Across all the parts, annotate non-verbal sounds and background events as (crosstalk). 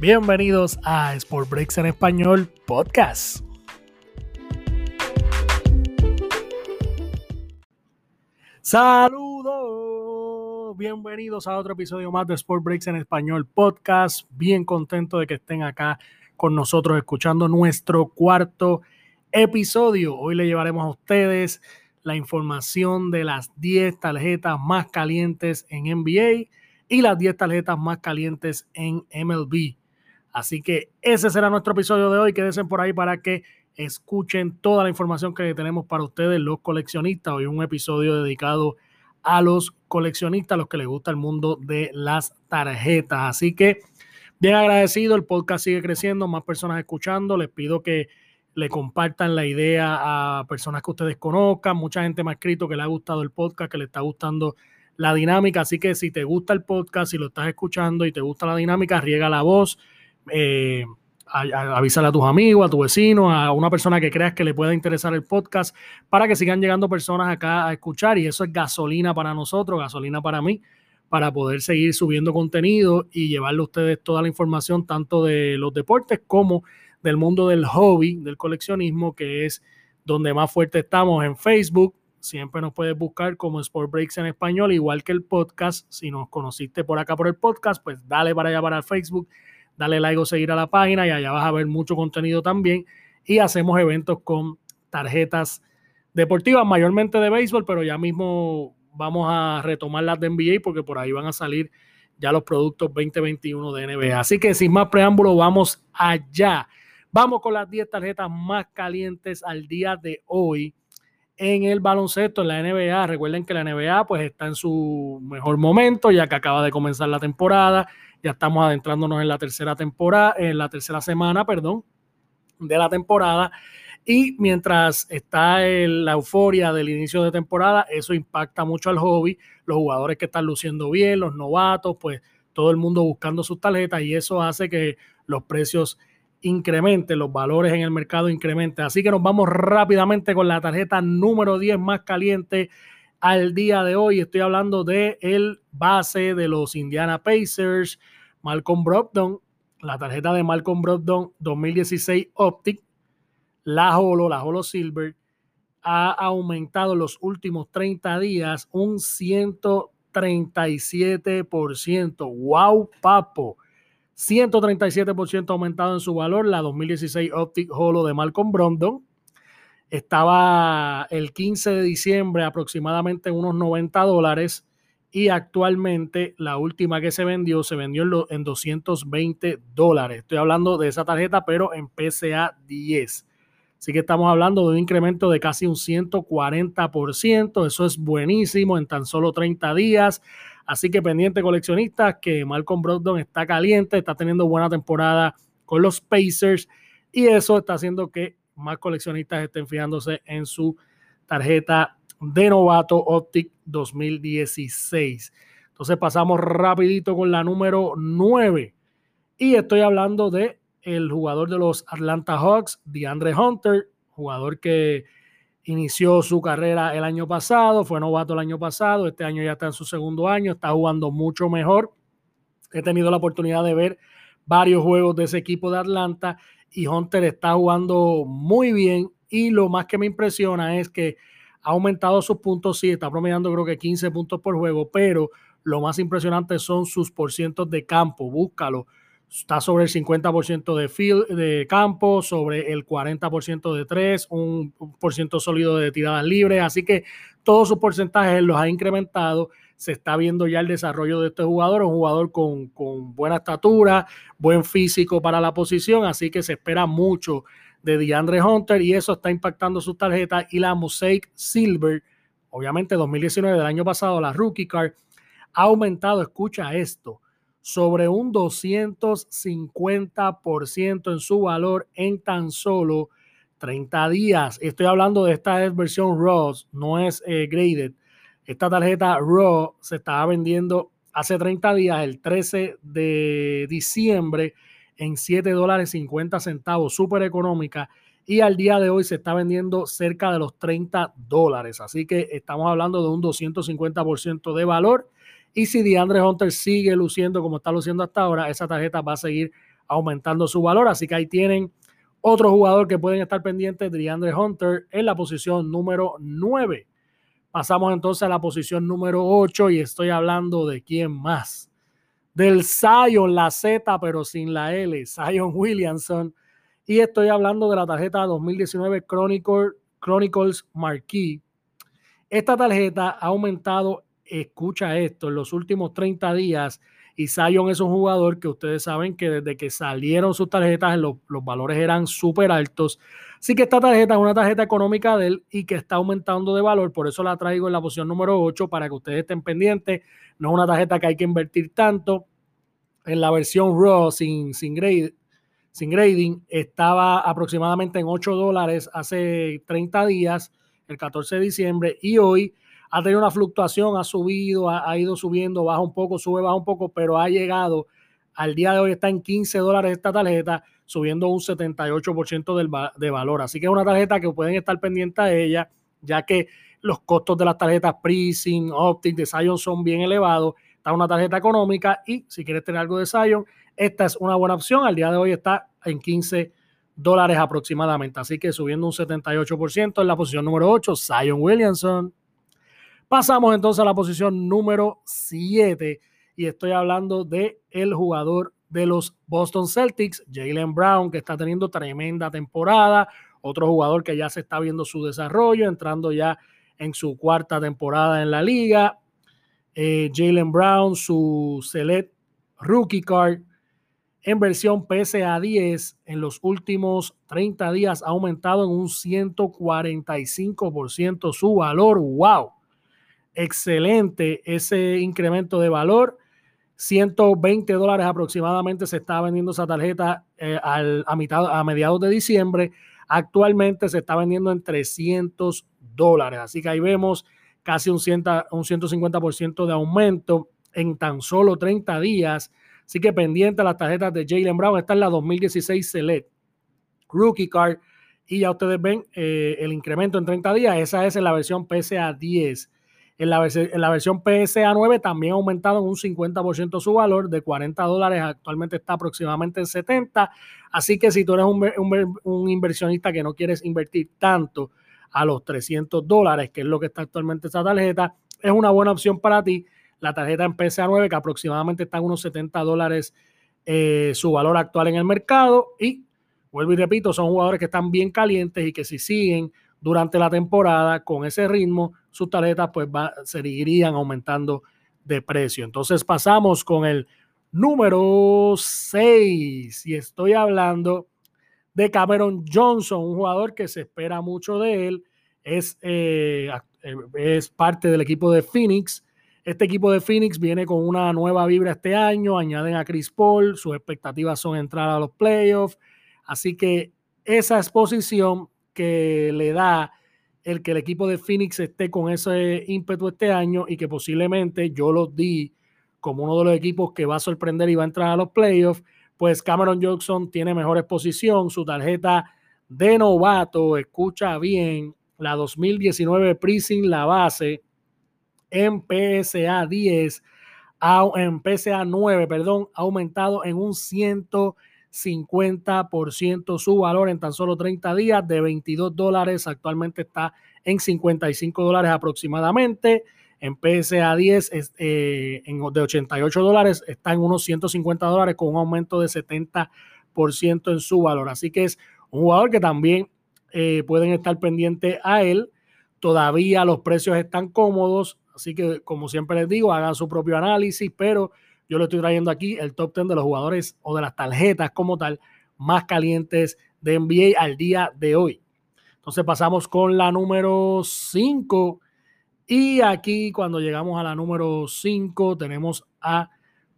Bienvenidos a Sport Breaks en Español Podcast. Saludos, bienvenidos a otro episodio más de Sport Breaks en Español Podcast. Bien contento de que estén acá con nosotros escuchando nuestro cuarto episodio. Hoy le llevaremos a ustedes la información de las 10 tarjetas más calientes en NBA y las 10 tarjetas más calientes en MLB. Así que ese será nuestro episodio de hoy. Quédense por ahí para que escuchen toda la información que tenemos para ustedes, los coleccionistas. Hoy un episodio dedicado a los coleccionistas, a los que les gusta el mundo de las tarjetas. Así que bien agradecido, el podcast sigue creciendo, más personas escuchando. Les pido que le compartan la idea a personas que ustedes conozcan. Mucha gente me ha escrito que le ha gustado el podcast, que le está gustando la dinámica. Así que si te gusta el podcast, si lo estás escuchando y te gusta la dinámica, riega la voz, eh, avísale a tus amigos, a tu vecino, a una persona que creas que le pueda interesar el podcast, para que sigan llegando personas acá a escuchar. Y eso es gasolina para nosotros, gasolina para mí, para poder seguir subiendo contenido y llevarle a ustedes toda la información, tanto de los deportes como del mundo del hobby, del coleccionismo, que es donde más fuerte estamos en Facebook, Siempre nos puedes buscar como Sport Breaks en español, igual que el podcast. Si nos conociste por acá por el podcast, pues dale para allá para el Facebook, dale like o seguir a la página y allá vas a ver mucho contenido también. Y hacemos eventos con tarjetas deportivas, mayormente de béisbol, pero ya mismo vamos a retomar las de NBA porque por ahí van a salir ya los productos 2021 de NBA. Así que sin más preámbulo, vamos allá. Vamos con las 10 tarjetas más calientes al día de hoy en el baloncesto, en la NBA. Recuerden que la NBA pues está en su mejor momento, ya que acaba de comenzar la temporada, ya estamos adentrándonos en la tercera temporada, en la tercera semana, perdón, de la temporada. Y mientras está la euforia del inicio de temporada, eso impacta mucho al hobby, los jugadores que están luciendo bien, los novatos, pues todo el mundo buscando sus tarjetas y eso hace que los precios incremente, los valores en el mercado incrementen. Así que nos vamos rápidamente con la tarjeta número 10 más caliente al día de hoy. Estoy hablando de el base de los Indiana Pacers, Malcolm Brogdon, la tarjeta de Malcolm Brogdon 2016 Optic, la Holo, la Holo Silver, ha aumentado los últimos 30 días un 137%. ¡Wow, papo! 137% aumentado en su valor. La 2016 Optic Holo de Malcolm Brogdon estaba el 15 de diciembre aproximadamente en unos 90 dólares y actualmente la última que se vendió se vendió en, 220 dólares. Estoy hablando de esa tarjeta, pero en PCA 10. Así que estamos hablando de un incremento de casi un 140%. Eso es buenísimo en tan solo 30 días. Así que pendiente coleccionistas que Malcolm Brogdon está caliente, está teniendo buena temporada con los Pacers y eso está haciendo que más coleccionistas estén fijándose en su tarjeta de novato Optic 2016. Entonces pasamos rapidito con la número 9 y estoy hablando de el jugador de los Atlanta Hawks, DeAndre Hunter, jugador que inició su carrera el año pasado, fue novato el año pasado, este año ya está en su segundo año, está jugando mucho mejor. He tenido la oportunidad de ver varios juegos de ese equipo de Atlanta y Hunter está jugando muy bien y lo más que me impresiona es que ha aumentado sus puntos, sí, está promediando creo que 15 puntos por juego, pero lo más impresionante son sus porcientos de campo, búscalo está sobre el 50% de, field, de campo, sobre el 40% de tres, un, por ciento sólido de tiradas libres, así que todos sus porcentajes los ha incrementado. Se está viendo ya el desarrollo de este jugador, un jugador con, con buena estatura, buen físico para la posición, así que se espera mucho de DeAndre Hunter y eso está impactando sus tarjetas. Y la Mosaic Silver, obviamente 2019 del año pasado, la Rookie Card, ha aumentado, escucha esto, sobre un 250% en su valor en tan solo 30 días. Estoy hablando de esta versión RAW, no es eh, graded. Esta tarjeta RAW se estaba vendiendo hace 30 días, el 13 de diciembre, en 7 dólares 50 centavos, súper económica. Y al día de hoy se está vendiendo cerca de los 30 dólares. Así que estamos hablando de un 250% de valor y si DeAndre Hunter sigue luciendo como está luciendo hasta ahora, esa tarjeta va a seguir aumentando su valor. Así que ahí tienen otro jugador que pueden estar pendientes, DeAndre Hunter, en la posición número 9. Pasamos entonces a la posición número 8 y estoy hablando de quién más. Del Zion, la Z, pero sin la L, Zion Williamson. Y estoy hablando de la tarjeta 2019 Chronicles Marquee. Esta tarjeta ha aumentado, escucha esto, en los últimos 30 días y Zion es un jugador que ustedes saben que desde que salieron sus tarjetas los, valores eran súper altos. Así que esta tarjeta es una tarjeta económica de él y que está aumentando de valor. Por eso la traigo en la posición número 8 para que ustedes estén pendientes. No es una tarjeta que hay que invertir tanto. En la versión Raw sin, sin, sin grading estaba aproximadamente en 8 dólares hace 30 días, el 14 de diciembre. Y hoy ha tenido una fluctuación, ha subido, ha, ido subiendo, baja un poco, sube, baja un poco, pero ha llegado al día de hoy está en 15 dólares esta tarjeta, subiendo un 78% del, de valor. Así que es una tarjeta que pueden estar pendientes de ella, ya que los costos de las tarjetas Prism, Optic, de Zion son bien elevados. Está una tarjeta económica y si quieres tener algo de Zion, esta es una buena opción. Al día de hoy está en 15 dólares aproximadamente. Así que subiendo un 78% en la posición número 8, Zion Williamson. Pasamos entonces a la posición número 7 y estoy hablando de el jugador de los Boston Celtics, Jalen Brown, que está teniendo tremenda temporada, otro jugador que ya se está viendo su desarrollo, entrando ya en su cuarta temporada en la liga. Eh, Jalen Brown, su Select Rookie Card en versión PSA 10 en los últimos 30 días ha aumentado en un 145% su valor. ¡Wow! Excelente ese incremento de valor. 120 dólares aproximadamente se está vendiendo esa tarjeta eh, a, mitad, a mediados de diciembre. Actualmente se está vendiendo en 300 dólares. Así que ahí vemos casi un, un 150% de aumento en tan solo 30 días. Así que pendiente a las tarjetas de Jalen Brown. Esta es la 2016 Select Rookie Card. Y ya ustedes ven eh, el incremento en 30 días. Esa es en la versión PSA 10. En la, versión PSA 9 también ha aumentado en un 50% su valor, de 40 dólares actualmente está aproximadamente en 70. Así que si tú eres un, inversionista que no quieres invertir tanto a los 300 dólares, que es lo que está actualmente esa tarjeta, es una buena opción para ti. La tarjeta en PSA 9, que aproximadamente está en unos 70 dólares eh, su valor actual en el mercado. Y vuelvo y repito, son jugadores que están bien calientes y que si siguen durante la temporada con ese ritmo, sus tarjetas pues seguirían aumentando de precio. Entonces pasamos con el número 6 y estoy hablando de Cameron Johnson, un jugador que se espera mucho de él, es, eh, es parte del equipo de Phoenix. Este equipo de Phoenix viene con una nueva vibra este año, añaden a Chris Paul, sus expectativas son entrar a los playoffs, así que esa exposición que le da el que el equipo de Phoenix esté con ese ímpetu este año y que posiblemente yo lo di como uno de los equipos que va a sorprender y va a entrar a los playoffs, pues Cameron Johnson tiene mejor exposición, su tarjeta de novato, escucha bien, la 2019 Prising, la base, en PSA 10, en PSA 9, perdón, ha aumentado en un ciento 50% su valor en tan solo 30 días de 22 dólares. Actualmente está en 55 dólares aproximadamente. En PSA 10 es, eh, en, de 88 dólares está en unos 150 dólares con un aumento de 70% en su valor. Así que es un jugador que también eh, pueden estar pendientes a él. Todavía los precios están cómodos. Así que, como siempre les digo, hagan su propio análisis, pero yo le estoy trayendo aquí el top 10 de los jugadores o de las tarjetas como tal más calientes de NBA al día de hoy. Entonces pasamos con la número 5. Y aquí cuando llegamos a la número 5 tenemos a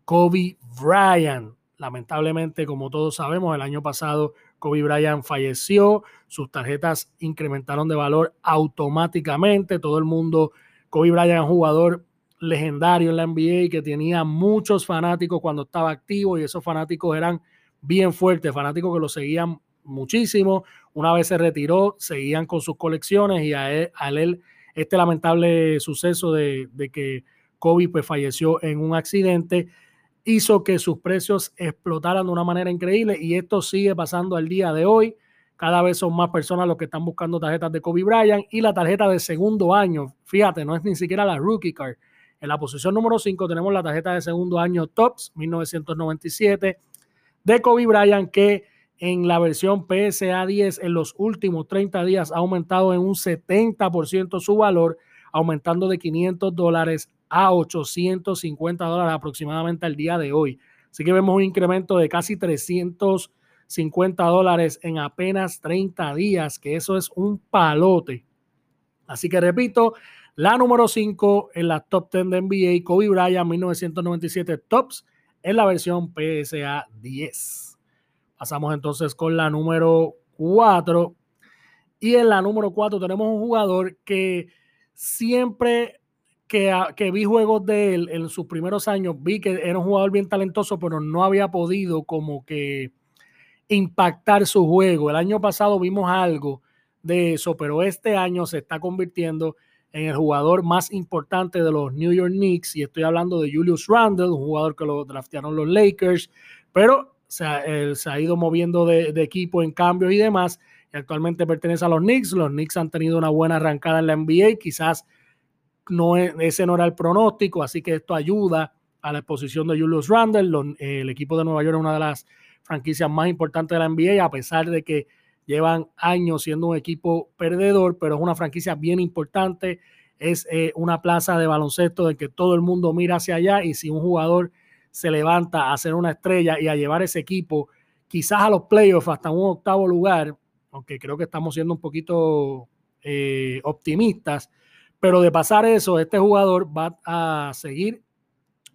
Kobe Bryant. Lamentablemente, como todos sabemos, el año pasado Kobe Bryant falleció, sus tarjetas incrementaron de valor automáticamente, todo el mundo, Kobe Bryant jugador legendario en la NBA que tenía muchos fanáticos cuando estaba activo y esos fanáticos eran bien fuertes, fanáticos que lo seguían muchísimo. Una vez se retiró, seguían con sus colecciones y a él, este lamentable suceso de, que Kobe pues, falleció en un accidente. hizo que sus precios explotaran de una manera increíble y esto sigue pasando al día de hoy. Cada vez son más personas los que están buscando tarjetas de Kobe Bryant y la tarjeta de segundo año. Fíjate, no es ni siquiera la rookie card. En la posición número 5 tenemos la tarjeta de segundo año Tops 1997 de Kobe Bryant que en la versión PSA 10 en los últimos 30 días ha aumentado en un 70% su valor, aumentando de 500 dólares a 850 dólares aproximadamente al día de hoy. Así que vemos un incremento de casi 350 dólares en apenas 30 días, que eso es un palote. Así que repito, la número 5 en la top 10 de NBA, Kobe Bryant 1997 Tops en la versión PSA 10. Pasamos entonces con la número 4. Y en la número 4 tenemos un jugador que siempre que, que, vi juegos de él en sus primeros años, vi que era un jugador bien talentoso, pero no había podido como que impactar su juego. El año pasado vimos algo de eso, pero este año se está convirtiendo en el jugador más importante de los New York Knicks. Y estoy hablando de Julius Randle, un jugador que lo draftearon los Lakers, pero se ha ido moviendo de, equipo en cambios y demás. Y actualmente pertenece a los Knicks. Los Knicks han tenido una buena arrancada en la NBA. Quizás no ese no era el pronóstico, así que esto ayuda a la exposición de Julius Randle. el equipo de Nueva York es una de las franquicias más importantes de la NBA, a pesar de que llevan años siendo un equipo perdedor, pero es una franquicia bien importante. Es eh, una plaza de baloncesto en que todo el mundo mira hacia allá y si un jugador se levanta a ser una estrella y a llevar ese equipo quizás a los playoffs hasta un octavo lugar, aunque creo que estamos siendo un poquito eh, optimistas, pero de pasar eso, este jugador va a seguir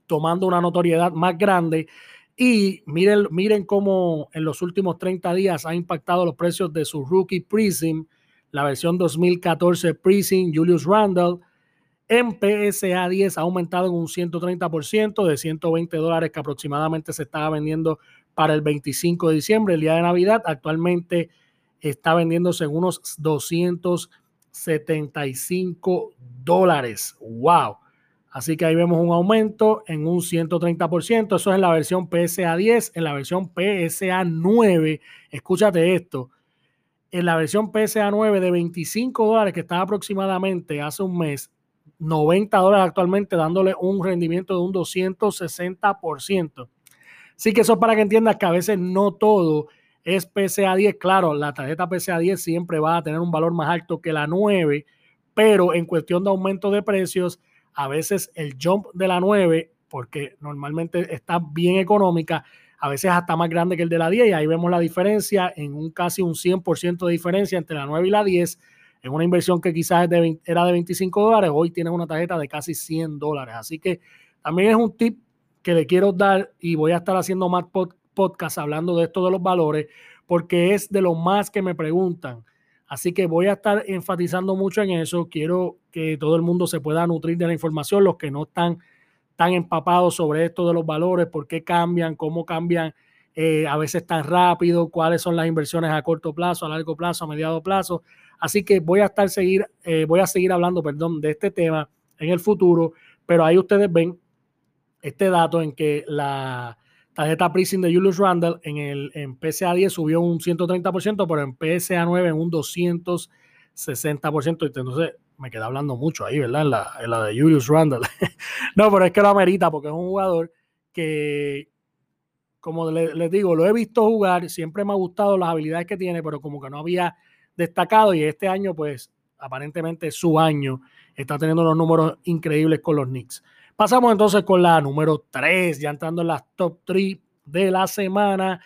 tomando una notoriedad más grande y miren, miren cómo en los últimos 30 días ha impactado los precios de su rookie Prism, la versión 2014 Prism Julius Randle, en PSA 10 ha aumentado en un 130% de 120 dólares que aproximadamente se estaba vendiendo para el 25 de diciembre, el día de Navidad. Actualmente está vendiéndose en unos 275 dólares. ¡Wow! Así que ahí vemos un aumento en un 130%. Eso es en la versión PSA 10. En la versión PSA 9, escúchate esto. En la versión PSA 9 de 25 dólares que estaba aproximadamente hace un mes, 90 dólares actualmente, dándole un rendimiento de un 260%. Así que eso es para que entiendas que a veces no todo es PCA 10. Claro, la tarjeta PCA 10 siempre va a tener un valor más alto que la 9, pero en cuestión de aumento de precios, a veces el jump de la 9, porque normalmente está bien económica, a veces hasta más grande que el de la 10 y ahí vemos la diferencia en un casi un 100% de diferencia entre la 9 y la 10 en una inversión que quizás era de 25 dólares, hoy tienes una tarjeta de casi 100 dólares. Así que también es un tip que le quiero dar y voy a estar haciendo más podcast hablando de esto de los valores, porque es de lo más que me preguntan. Así que voy a estar enfatizando mucho en eso. Quiero que todo el mundo se pueda nutrir de la información, los que no están tan empapados sobre esto de los valores, por qué cambian, cómo cambian eh, a veces tan rápido, cuáles son las inversiones a corto plazo, a largo plazo, a mediado plazo. Así que voy a estar seguir, eh, voy a seguir hablando, perdón, de este tema en el futuro, pero ahí ustedes ven este dato en que la tarjeta pricing de Julius Randle en el en PSA 10 subió un 130%, pero en PSA 9 en un 260%. Entonces me queda hablando mucho ahí, ¿verdad? En la, en la de Julius Randle. (laughs) no, pero es que lo amerita porque es un jugador que, como les digo, lo he visto jugar, siempre me ha gustado las habilidades que tiene, pero como que no había destacado y este año, pues aparentemente su año está teniendo unos números increíbles con los Knicks. Pasamos entonces con la número 3, ya entrando en las top 3 de la semana.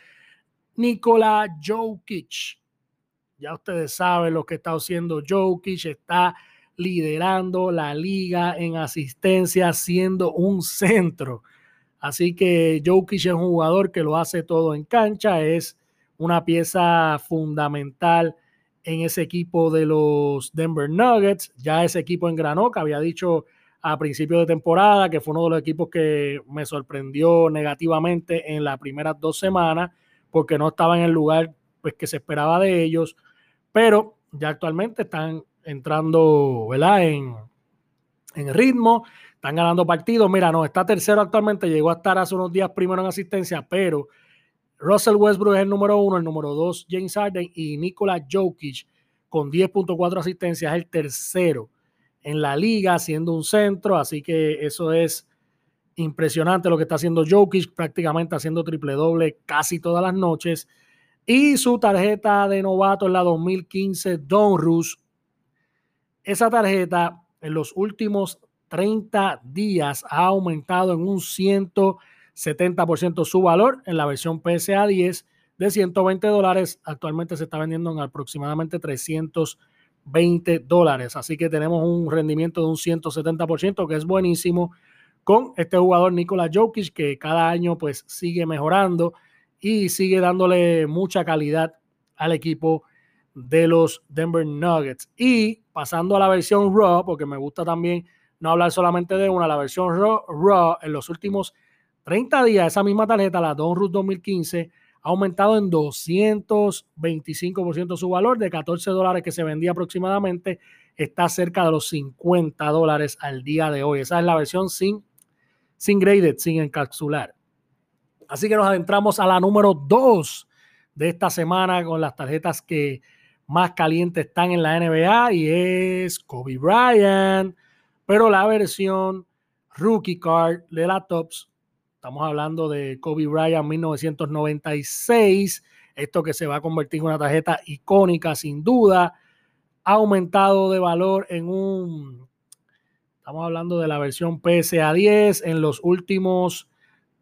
Nikola Jokic. Ya ustedes saben lo que está haciendo Jokic. Está liderando la liga en asistencia, siendo un centro. Así que Jokic es un jugador que lo hace todo en cancha. Es una pieza fundamental en ese equipo de los Denver Nuggets. Ya ese equipo engranó, que había dicho a principio de temporada, que fue uno de los equipos que me sorprendió negativamente en las primeras dos semanas, porque no estaba en el lugar pues, que se esperaba de ellos, pero ya actualmente están entrando. En, en ritmo, están ganando partidos. Mira, no, está tercero actualmente, llegó a estar hace unos días primero en asistencia, pero Russell Westbrook es el número uno, el número dos James Harden y Nikola Jokic con 10.4 asistencias es el tercero en la liga, siendo un centro, así que eso es impresionante lo que está haciendo Jokic, prácticamente haciendo triple doble casi todas las noches. Y su tarjeta de novato en la 2015 Don Rus. Esa tarjeta en los últimos 30 días ha aumentado en un 170% su valor en la versión PSA 10 de 120 dólares. Actualmente se está vendiendo en aproximadamente 320 dólares. Así que tenemos un rendimiento de un 170%, que es buenísimo con este jugador Nikola Jokic, que cada año pues sigue mejorando y sigue dándole mucha calidad al equipo de los Denver Nuggets. Y pasando a la versión Raw, porque me gusta también no hablar solamente de una, la versión Raw, en los últimos 30 días, esa misma tarjeta, la Don Ruth 2015, ha aumentado en 225% su valor, de 14 dólares que se vendía aproximadamente, está cerca de los 50 dólares al día de hoy. Esa es la versión sin, sin graded, sin encapsular. Así que nos adentramos a la número 2 de esta semana con las tarjetas que más calientes están en la NBA y es Kobe Bryant, pero la versión rookie card de la Tops, estamos hablando de Kobe Bryant 1996, esto que se va a convertir en una tarjeta icónica sin duda, ha aumentado de valor en un, estamos hablando de la versión PSA 10 en los últimos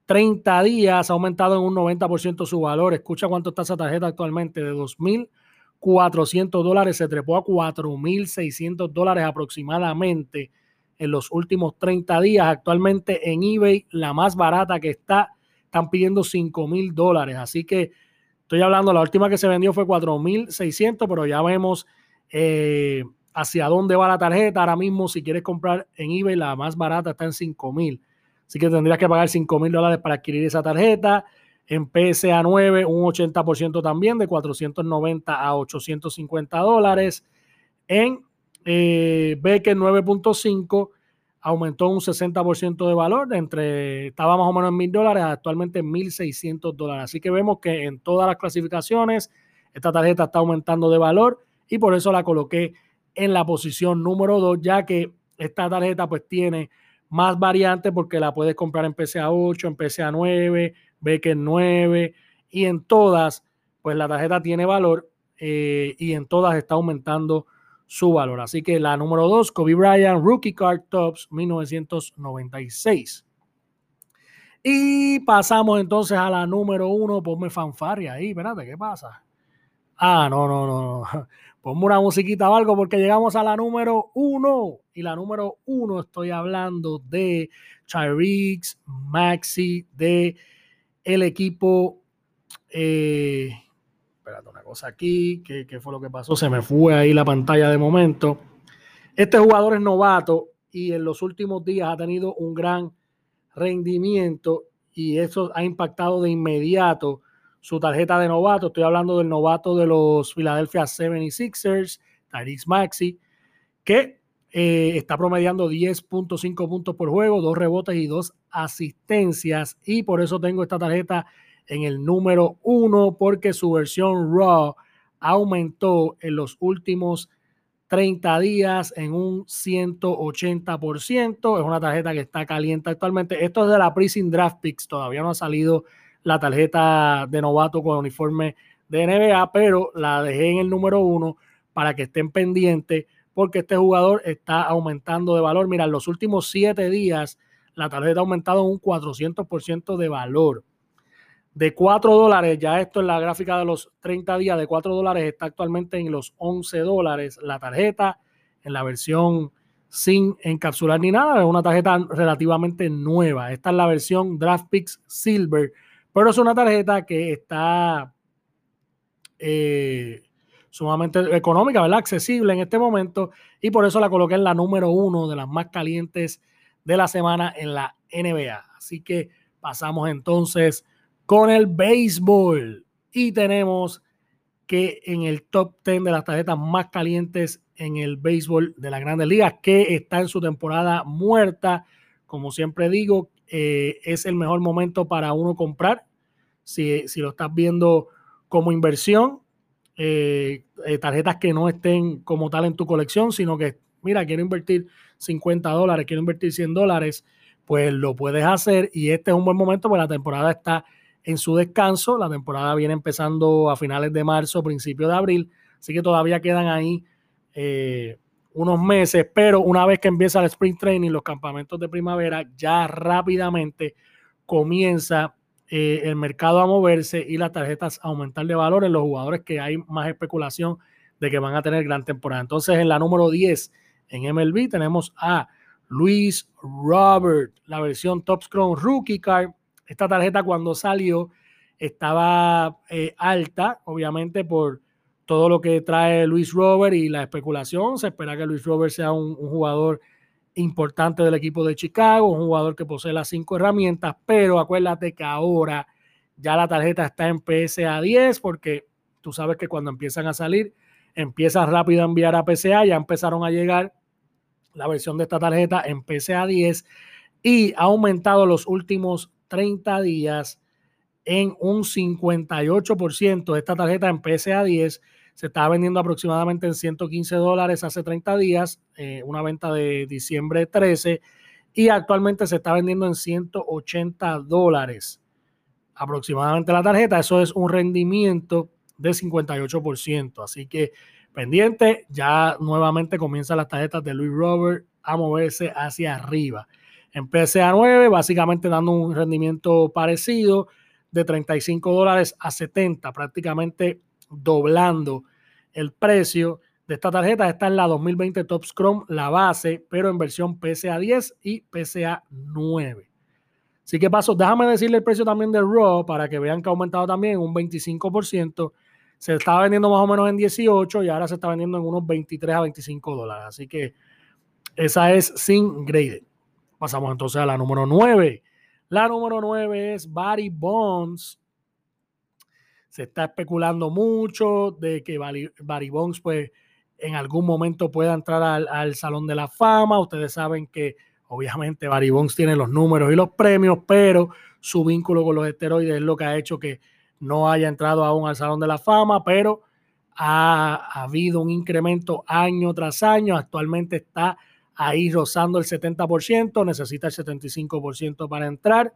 30 días, ha aumentado en un 90% su valor. Escucha cuánto está esa tarjeta actualmente, de 2000 400 dólares, se trepó a 4.600 dólares aproximadamente en los últimos 30 días. Actualmente en eBay, la más barata que está, están pidiendo 5.000 dólares. Así que estoy hablando, la última que se vendió fue 4.600, pero ya vemos eh, hacia dónde va la tarjeta. Ahora mismo, si quieres comprar en eBay, la más barata está en 5.000. Así que tendrías que pagar 5.000 dólares para adquirir esa tarjeta. En PSA 9, un 80% también, de 490 a 850 dólares. En eh, Becker 9.5 aumentó un 60% de valor, entre, estaba más o menos en mil dólares, actualmente en 1.600 dólares. Así que vemos que en todas las clasificaciones esta tarjeta está aumentando de valor y por eso la coloqué en la posición número 2, ya que esta tarjeta pues tiene más variantes porque la puedes comprar en PSA 8, en PSA 9, que 9 y en todas, pues la tarjeta tiene valor eh, y en todas está aumentando su valor. Así que la número 2, Kobe Bryant, Rookie Card Tops 1996. Y pasamos entonces a la número 1, ponme fanfaria ahí, espérate, ¿qué pasa? Ah, no, no, no, no. (laughs) Ponme una musiquita o algo porque llegamos a la número 1. Y la número 1 estoy hablando de Tyreek Maxi de el equipo. Eh, espérate una cosa aquí, ¿qué, ¿qué, fue lo que pasó? Se me fue ahí la pantalla de momento. Este jugador es novato y en los últimos días ha tenido un gran rendimiento y eso ha impactado de inmediato su tarjeta de novato. Estoy hablando del novato de los Philadelphia 76ers, Tyrese Maxi, que eh, está promediando 10.5 puntos por juego, dos rebotes y dos asistencias. Y por eso tengo esta tarjeta en el número uno, porque su versión Raw aumentó en los últimos 30 días en un 180%. Es una tarjeta que está caliente actualmente. Esto es de la Prison Draft Picks. Todavía no ha salido la tarjeta de novato con uniforme de NBA, pero la dejé en el número uno para que estén pendientes porque este jugador está aumentando de valor. Mira, en los últimos siete días la tarjeta ha aumentado un 400% de valor. De 4 dólares, ya esto en la gráfica de los 30 días, de 4 dólares está actualmente en los 11 dólares la tarjeta en la versión sin encapsular ni nada. Es una tarjeta relativamente nueva. Esta es la versión DraftPix Silver, pero es una tarjeta que está eh, sumamente económica, ¿verdad? Accesible en este momento y por eso la coloqué en la número uno de las más calientes de la semana en la NBA. Así que pasamos entonces con el béisbol y tenemos que en el top 10 de las tarjetas más calientes en el béisbol de la Grandes Ligas, que está en su temporada muerta como siempre digo, eh, es el mejor momento para uno comprar. Si, si lo estás viendo como inversión, eh, eh, tarjetas que no estén como tal en tu colección, sino que, mira, quiero invertir 50 dólares, quiero invertir 100 dólares, pues lo puedes hacer y este es un buen momento porque la temporada está en su descanso, la temporada viene empezando a finales de marzo, principio de abril, así que todavía quedan ahí eh, unos meses, pero una vez que empieza el sprint training, los campamentos de primavera, ya rápidamente comienza eh, el mercado a moverse y las tarjetas a aumentar de valor en los jugadores que hay más especulación de que van a tener gran temporada. Entonces, en la número 10 en MLB tenemos a Luis Robert, la versión Top Scrum Rookie Card. Esta tarjeta cuando salió estaba eh, alta, obviamente por todo lo que trae Luis Robert y la especulación. Se espera que Luis Robert sea un, jugador importante del equipo de Chicago, un jugador que posee las cinco herramientas, pero acuérdate que ahora ya la tarjeta está en PSA 10 porque tú sabes que cuando empiezan a salir, empiezan rápido a enviar a PSA, ya empezaron a llegar la versión de esta tarjeta en PSA 10 y ha aumentado los últimos 30 días en un 58% esta tarjeta en PSA 10 se estaba vendiendo aproximadamente en 115 dólares hace 30 días, eh, una venta de diciembre 13, y actualmente se está vendiendo en 180 dólares aproximadamente la tarjeta. Eso es un rendimiento de 58%. Así que pendiente, ya nuevamente comienzan las tarjetas de Louis Robert a moverse hacia arriba. En PSA 9, básicamente dando un rendimiento parecido de 35 dólares a 70, prácticamente doblando el precio de esta tarjeta. Está en la 2020 Top Scrum, la base, pero en versión PSA 10 y PSA 9. Así que paso, déjame decirle el precio también del RAW para que vean que ha aumentado también un 25%. Se estaba vendiendo más o menos en 18 y ahora se está vendiendo en unos 23 a 25 dólares. Así que esa es sin grade. Pasamos entonces a la número 9. La número 9 es Barry Bonds se está especulando mucho de que Barry Bonds, pues, en algún momento pueda entrar al, Salón de la Fama. Ustedes saben que, obviamente, Barry Bonds tiene los números y los premios, pero su vínculo con los esteroides es lo que ha hecho que no haya entrado aún al Salón de la Fama, pero ha, habido un incremento año tras año. Actualmente está ahí rozando el 70%, necesita el 75% para entrar.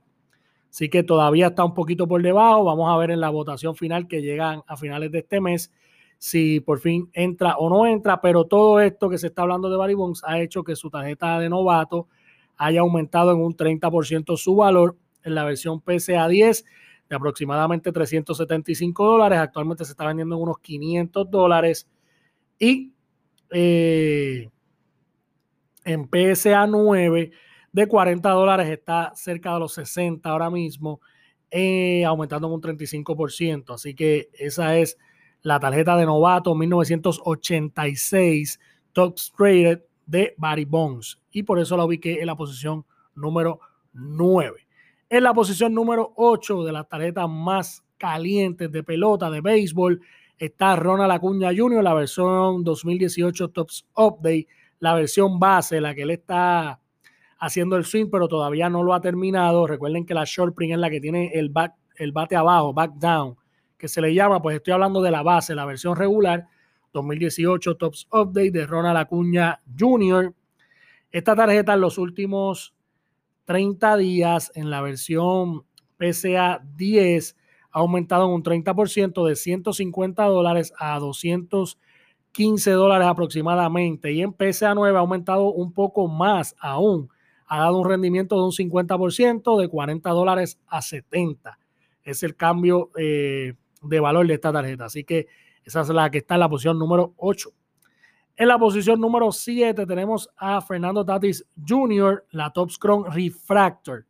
Así que todavía está un poquito por debajo. Vamos a ver en la votación final que llegan a finales de este mes si por fin entra o no entra. Pero todo esto que se está hablando de Barry Bonds ha hecho que su tarjeta de novato haya aumentado en un 30% su valor en la versión PCA 10 de aproximadamente 375 dólares. Actualmente se está vendiendo en unos 500 dólares. Y eh, en PSA 9 de 40 dólares está cerca de los 60 ahora mismo, eh, aumentando en un 35%. Así que esa es la tarjeta de novato 1986 Top Traded de Barry Bonds. Y por eso la ubiqué en la posición número 9. En la posición número 8 de las tarjetas más calientes de pelota de béisbol está Ronald Acuña Jr., la versión 2018 Tops Update, la versión base, la que él está haciendo el swing, pero todavía no lo ha terminado. Recuerden que la short print es la que tiene el, back, el bate abajo, back down, que se le llama, pues estoy hablando de la base, la versión regular, 2018 Tops Update de Ronald Acuña Jr. Esta tarjeta en los últimos 30 días en la versión PCA 10 ha aumentado en un 30% de 150 dólares a 215 dólares aproximadamente. Y en PCA 9 ha aumentado un poco más aún ha dado un rendimiento de un 50%, de 40 dólares a 70. Es el cambio eh, de valor de esta tarjeta. Así que esa es la que está en la posición número 8. En la posición número 7 tenemos a Fernando Tatis Jr., la Top Scrum Refractor.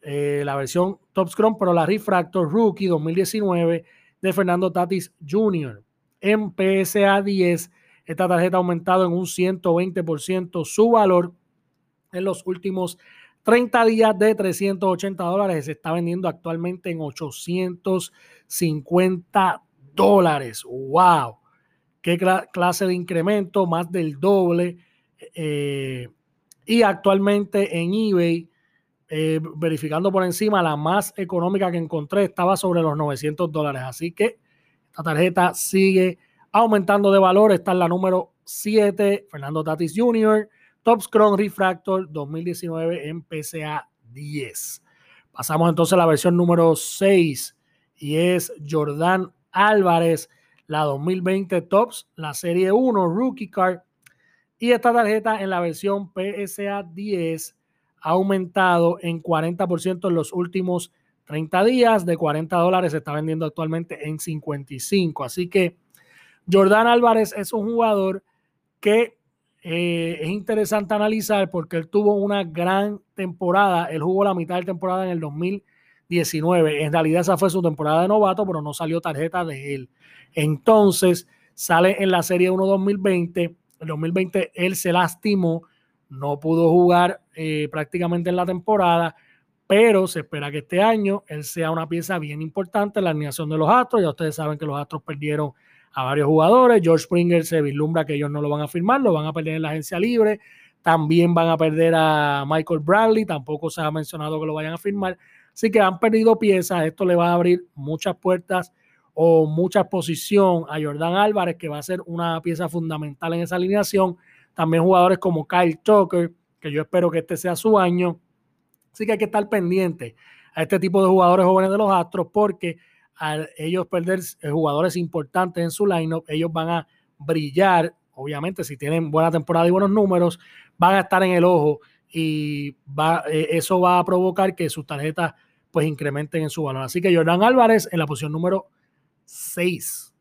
Eh, la versión Top Scrum, pero la Refractor Rookie 2019 de Fernando Tatis Jr. En PSA 10, esta tarjeta ha aumentado en un 120% su valor en los últimos 30 días de 380 dólares. Se está vendiendo actualmente en 850 dólares. ¡Wow! ¿Qué clase de incremento? Más del doble. Eh, Y actualmente en eBay, eh, verificando por encima, la más económica que encontré estaba sobre los 900 dólares. Así que esta tarjeta sigue aumentando de valor. Está en la número 7, Fernando Tatis Jr., Top Scrum Refractor 2019 en PCA 10. Pasamos entonces a la versión número 6 y es Jordan Álvarez, la 2020 Tops, la serie 1 Rookie Card. Y esta tarjeta en la versión PSA 10 ha aumentado en 40% en los últimos 30 días. De 40 dólares se está vendiendo actualmente en 55. Así que Jordan Álvarez es un jugador que eh, es interesante analizar porque él tuvo una gran temporada. Él jugó la mitad de temporada en el 2019. En realidad esa fue su temporada de novato, pero no salió tarjeta de él. Entonces sale en la Serie 1 2020. En 2020 él se lastimó, no pudo jugar eh, prácticamente en la temporada, pero se espera que este año él sea una pieza bien importante en la alineación de los Astros. Ya ustedes saben que los Astros perdieron a varios jugadores. George Springer se vislumbra que ellos no lo van a firmar, lo van a perder en la agencia libre. También van a perder a Michael Bradley, tampoco se ha mencionado que lo vayan a firmar. Así que han perdido piezas. Esto le va a abrir muchas puertas o mucha exposición a Jordan Álvarez, que va a ser una pieza fundamental en esa alineación. También jugadores como Kyle Tucker, que yo espero que este sea su año. Así que hay que estar pendiente a este tipo de jugadores jóvenes de los Astros porque al ellos perder eh, jugadores importantes en su lineup, ellos van a brillar. Obviamente, si tienen buena temporada y buenos números, van a estar en el ojo y va, eh, eso va a provocar que sus tarjetas pues incrementen en su valor. Así que Jordan Álvarez en la posición número 6.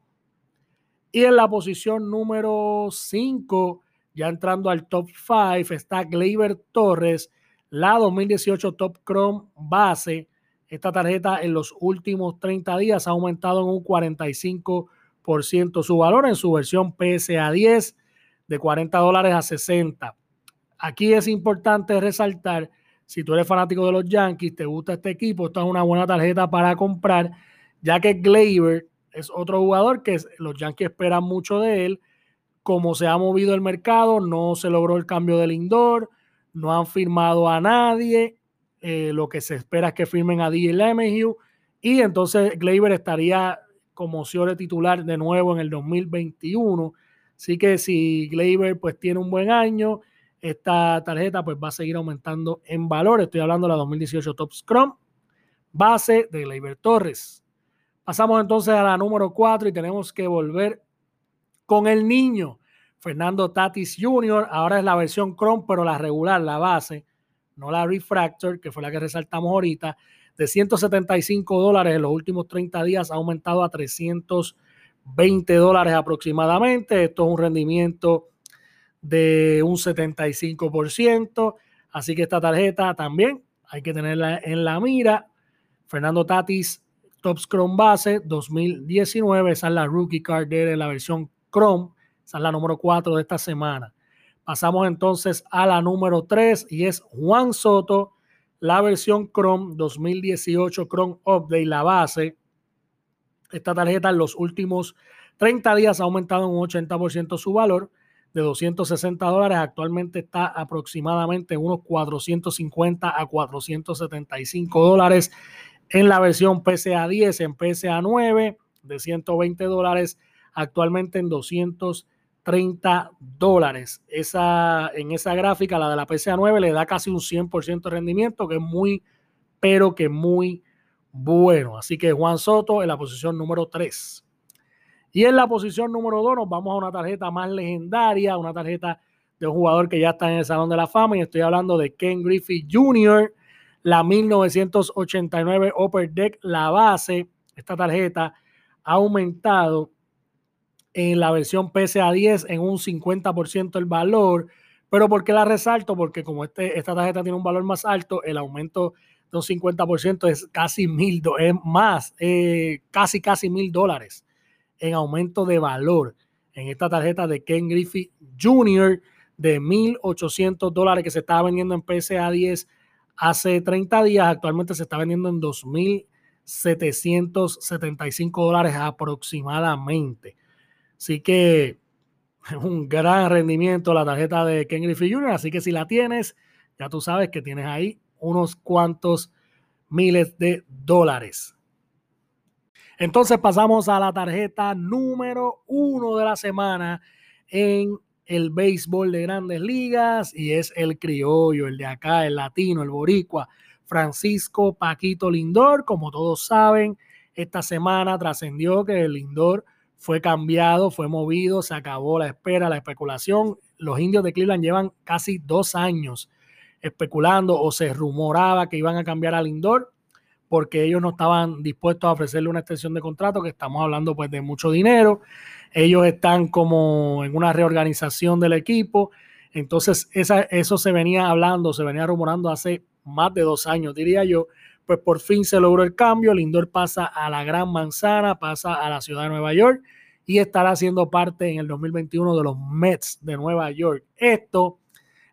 Y en la posición número 5, ya entrando al top 5, está Gleyber Torres, la 2018 Top Chrome base esta tarjeta en los últimos 30 días ha aumentado en un 45% su valor en su versión PSA 10 de 40 dólares a 60. Aquí es importante resaltar, si tú eres fanático de los Yankees, te gusta este equipo, esta es una buena tarjeta para comprar, ya que Gleyber es otro jugador que los Yankees esperan mucho de él. Como se ha movido el mercado, no se logró el cambio del indoor, no han firmado a nadie eh, lo que se espera es que firmen a DJ LeMahieu y entonces Gleyber estaría como de titular de nuevo en el 2021. Así que si Gleyber pues tiene un buen año, esta tarjeta pues va a seguir aumentando en valor. Estoy hablando de la 2018 Top Scrum, base de Gleyber Torres. Pasamos entonces a la número 4 y tenemos que volver con el niño. Fernando Tatis Jr. Ahora es la versión Chrome, pero la regular, la base no la Refractor, que fue la que resaltamos ahorita, de 175 dólares en los últimos 30 días ha aumentado a 320 dólares aproximadamente. Esto es un rendimiento de un 75%. Así que esta tarjeta también hay que tenerla en la mira. Fernando Tatis, Top Chrome Base 2019. Esa es la Rookie Card de la versión Chrome. Esa es la número 4 de esta semana. Pasamos entonces a la número 3 y es Juan Soto, la versión Chrome 2018 Chrome Update, la base. Esta tarjeta en los últimos 30 días ha aumentado un 80% su valor de 260 dólares. Actualmente está aproximadamente unos 450 a 475 dólares en la versión PCA 10, en PCA 9 de 120 dólares, actualmente en 200 30 dólares. Esa, en esa gráfica, la de la PCA 9, le da casi un 100% de rendimiento, que es muy, pero que muy bueno. Así que Juan Soto en la posición número 3. Y en la posición número 2 nos vamos a una tarjeta más legendaria, una tarjeta de un jugador que ya está en el Salón de la Fama y estoy hablando de Ken Griffey Jr., la 1989 Upper Deck, la base. Esta tarjeta ha aumentado en la versión PSA 10 en un 50% el valor. Pero ¿por qué la resalto? Porque como este, esta tarjeta tiene un valor más alto, el aumento de un 50% es casi mil, es más, eh, casi casi mil dólares en aumento de valor en esta tarjeta de Ken Griffey Jr. de 1.800 dólares que se estaba vendiendo en PSA 10 hace 30 días, actualmente se está vendiendo en 2.775 dólares aproximadamente. Así que (laughs) un gran rendimiento la tarjeta de Ken Griffey Jr., así que si la tienes, ya tú sabes que tienes ahí unos cuantos miles de dólares. Entonces pasamos a la tarjeta número uno de la semana en el béisbol de grandes ligas y es el criollo, el de acá, el latino, el boricua, Francisco Paquito Lindor. Como todos saben, esta semana trascendió que el Lindor fue cambiado, fue movido, se acabó la espera, la especulación. Los indios de Cleveland llevan casi dos años especulando o se rumoraba que iban a cambiar a Lindor porque ellos no estaban dispuestos a ofrecerle una extensión de contrato, que estamos hablando pues de mucho dinero. Ellos están como en una reorganización del equipo. Entonces, eso se venía hablando, se venía rumorando hace más de dos años, diría yo. Pues por fin se logró el cambio. Lindor pasa a la Gran Manzana, pasa a la ciudad de Nueva York y estará siendo parte en el 2021 de los Mets de Nueva York. Esto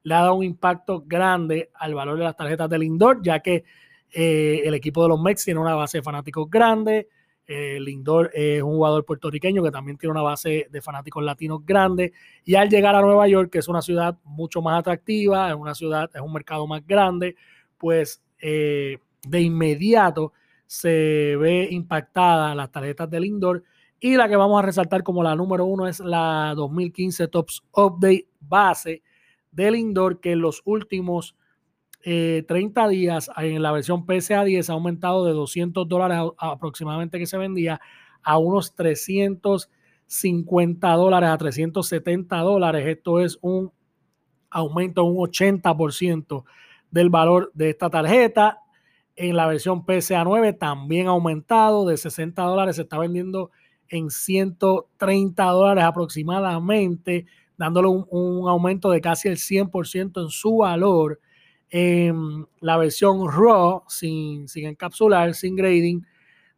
le ha dado un impacto grande al valor de las tarjetas de Lindor, ya que eh, el equipo de los Mets tiene una base de fanáticos grande. Eh, Lindor es un jugador puertorriqueño que también tiene una base de fanáticos latinos grande. Y al llegar a Nueva York, que es una ciudad mucho más atractiva, es una ciudad, es un mercado más grande, pues eh, de inmediato se ve impactada las tarjetas de Lindor. Y la que vamos a resaltar como la número uno es la 2015 Tops Update base de Lindor, que en los últimos 30 eh, días en la versión PSA 10 ha aumentado de 200 dólares aproximadamente que se vendía a unos 350 dólares, a 370 dólares. Esto es un aumento de un 80% del valor de esta tarjeta. En la versión PSA 9 también ha aumentado de 60 dólares, se está vendiendo en 130 dólares aproximadamente, dándole un, aumento de casi el 100% en su valor en la versión RAW, sin, sin encapsular, sin grading,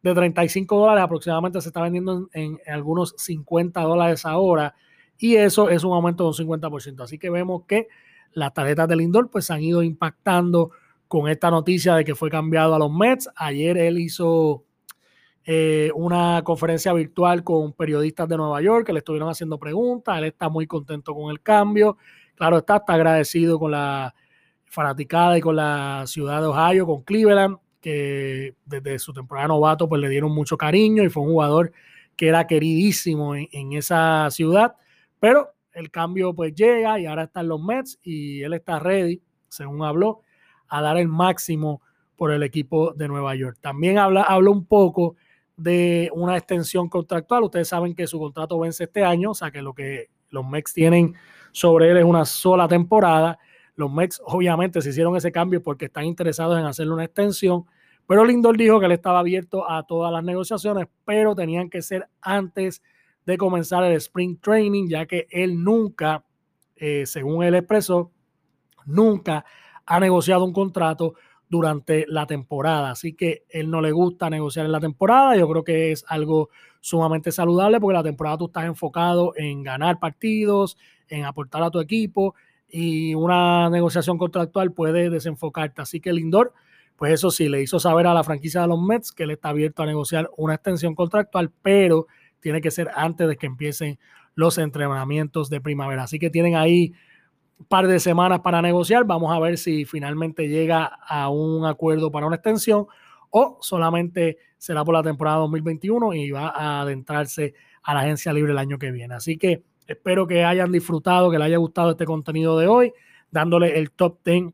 de 35 dólares aproximadamente se está vendiendo en, algunos 50 dólares ahora y eso es un aumento de un 50%. Así que vemos que las tarjetas del Lindor pues han ido impactando con esta noticia de que fue cambiado a los Mets. Ayer él hizo eh, una conferencia virtual con periodistas de Nueva York que le estuvieron haciendo preguntas. Él está muy contento con el cambio. Claro, está, agradecido con la fanaticada y con la ciudad de Ohio, con Cleveland, que desde su temporada novato pues le dieron mucho cariño y fue un jugador que era queridísimo en, esa ciudad, pero el cambio pues llega y ahora están los Mets y él está ready, según habló, a dar el máximo por el equipo de Nueva York. También habla, habla un poco de una extensión contractual. Ustedes saben que su contrato vence este año, o sea que lo que los Mets tienen sobre él es una sola temporada los Mets obviamente se hicieron ese cambio porque están interesados en hacerle una extensión, pero Lindor dijo que él estaba abierto a todas las negociaciones, pero tenían que ser antes de comenzar el Spring Training, ya que él nunca, eh, según él expresó, nunca ha negociado un contrato durante la temporada. Así que él no le gusta negociar en la temporada. Yo creo que es algo sumamente saludable porque la temporada tú estás enfocado en ganar partidos, en aportar a tu equipo y una negociación contractual puede desenfocarte. Así que Lindor, pues eso sí, le hizo saber a la franquicia de los Mets que él está abierto a negociar una extensión contractual, pero tiene que ser antes de que empiecen los entrenamientos de primavera. Así que tienen ahí par de semanas para negociar. Vamos a ver si finalmente llega a un acuerdo para una extensión o solamente será por la temporada 2021 y va a adentrarse a la agencia libre el año que viene. Así que Espero que hayan disfrutado, que les haya gustado este contenido de hoy, dándole el top 10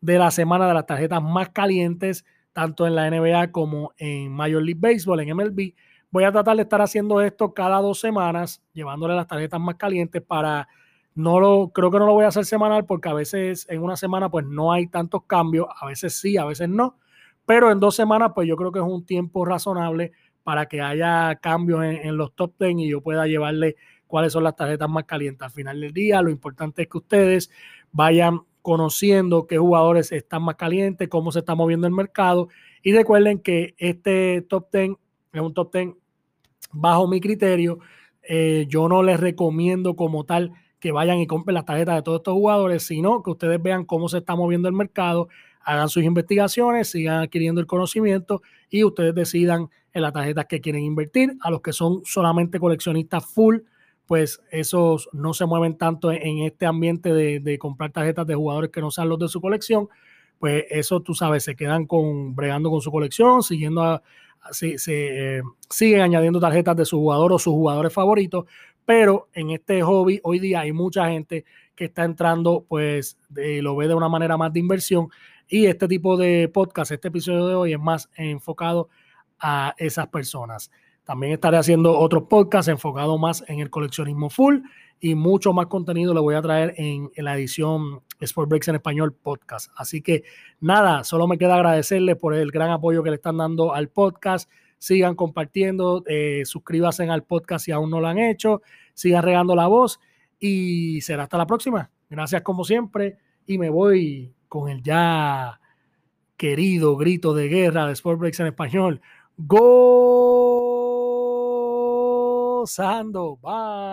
de la semana de las tarjetas más calientes, tanto en la NBA como en Major League Baseball, en MLB. Voy a tratar de estar haciendo esto cada dos semanas, llevándole las tarjetas más calientes para no lo, creo que no lo voy a hacer semanal porque a veces en una semana pues no hay tantos cambios, a veces sí, a veces no, pero en dos semanas pues yo creo que es un tiempo razonable para que haya cambios en, los top 10 y yo pueda llevarle cuáles son las tarjetas más calientes. Al final del día, lo importante es que ustedes vayan conociendo qué jugadores están más calientes, cómo se está moviendo el mercado. Y recuerden que este top 10 es un top 10 bajo mi criterio. Eh, yo no les recomiendo como tal que vayan y compren las tarjetas de todos estos jugadores, sino que ustedes vean cómo se está moviendo el mercado, hagan sus investigaciones, sigan adquiriendo el conocimiento y ustedes decidan en las tarjetas que quieren invertir. A los que son solamente coleccionistas full, pues esos no se mueven tanto en, este ambiente de, comprar tarjetas de jugadores que no sean los de su colección, pues eso tú sabes, se quedan con bregando con su colección, siguiendo a, se, eh, siguen añadiendo tarjetas de su jugador o sus jugadores favoritos, pero en este hobby hoy día hay mucha gente que está entrando, pues lo ve de una manera más de inversión y este tipo de podcast, este episodio de hoy es más enfocado a esas personas. También estaré haciendo otros podcasts enfocados más en el coleccionismo full y mucho más contenido le voy a traer en, la edición Sport Breaks en Español podcast. Así que nada, solo me queda agradecerles por el gran apoyo que le están dando al podcast. Sigan compartiendo, eh, suscríbanse al podcast si aún no lo han hecho, sigan regando la voz y será hasta la próxima. Gracias como siempre y me voy con el ya querido grito de guerra de Sport Breaks en Español. Go! Sando. Bye.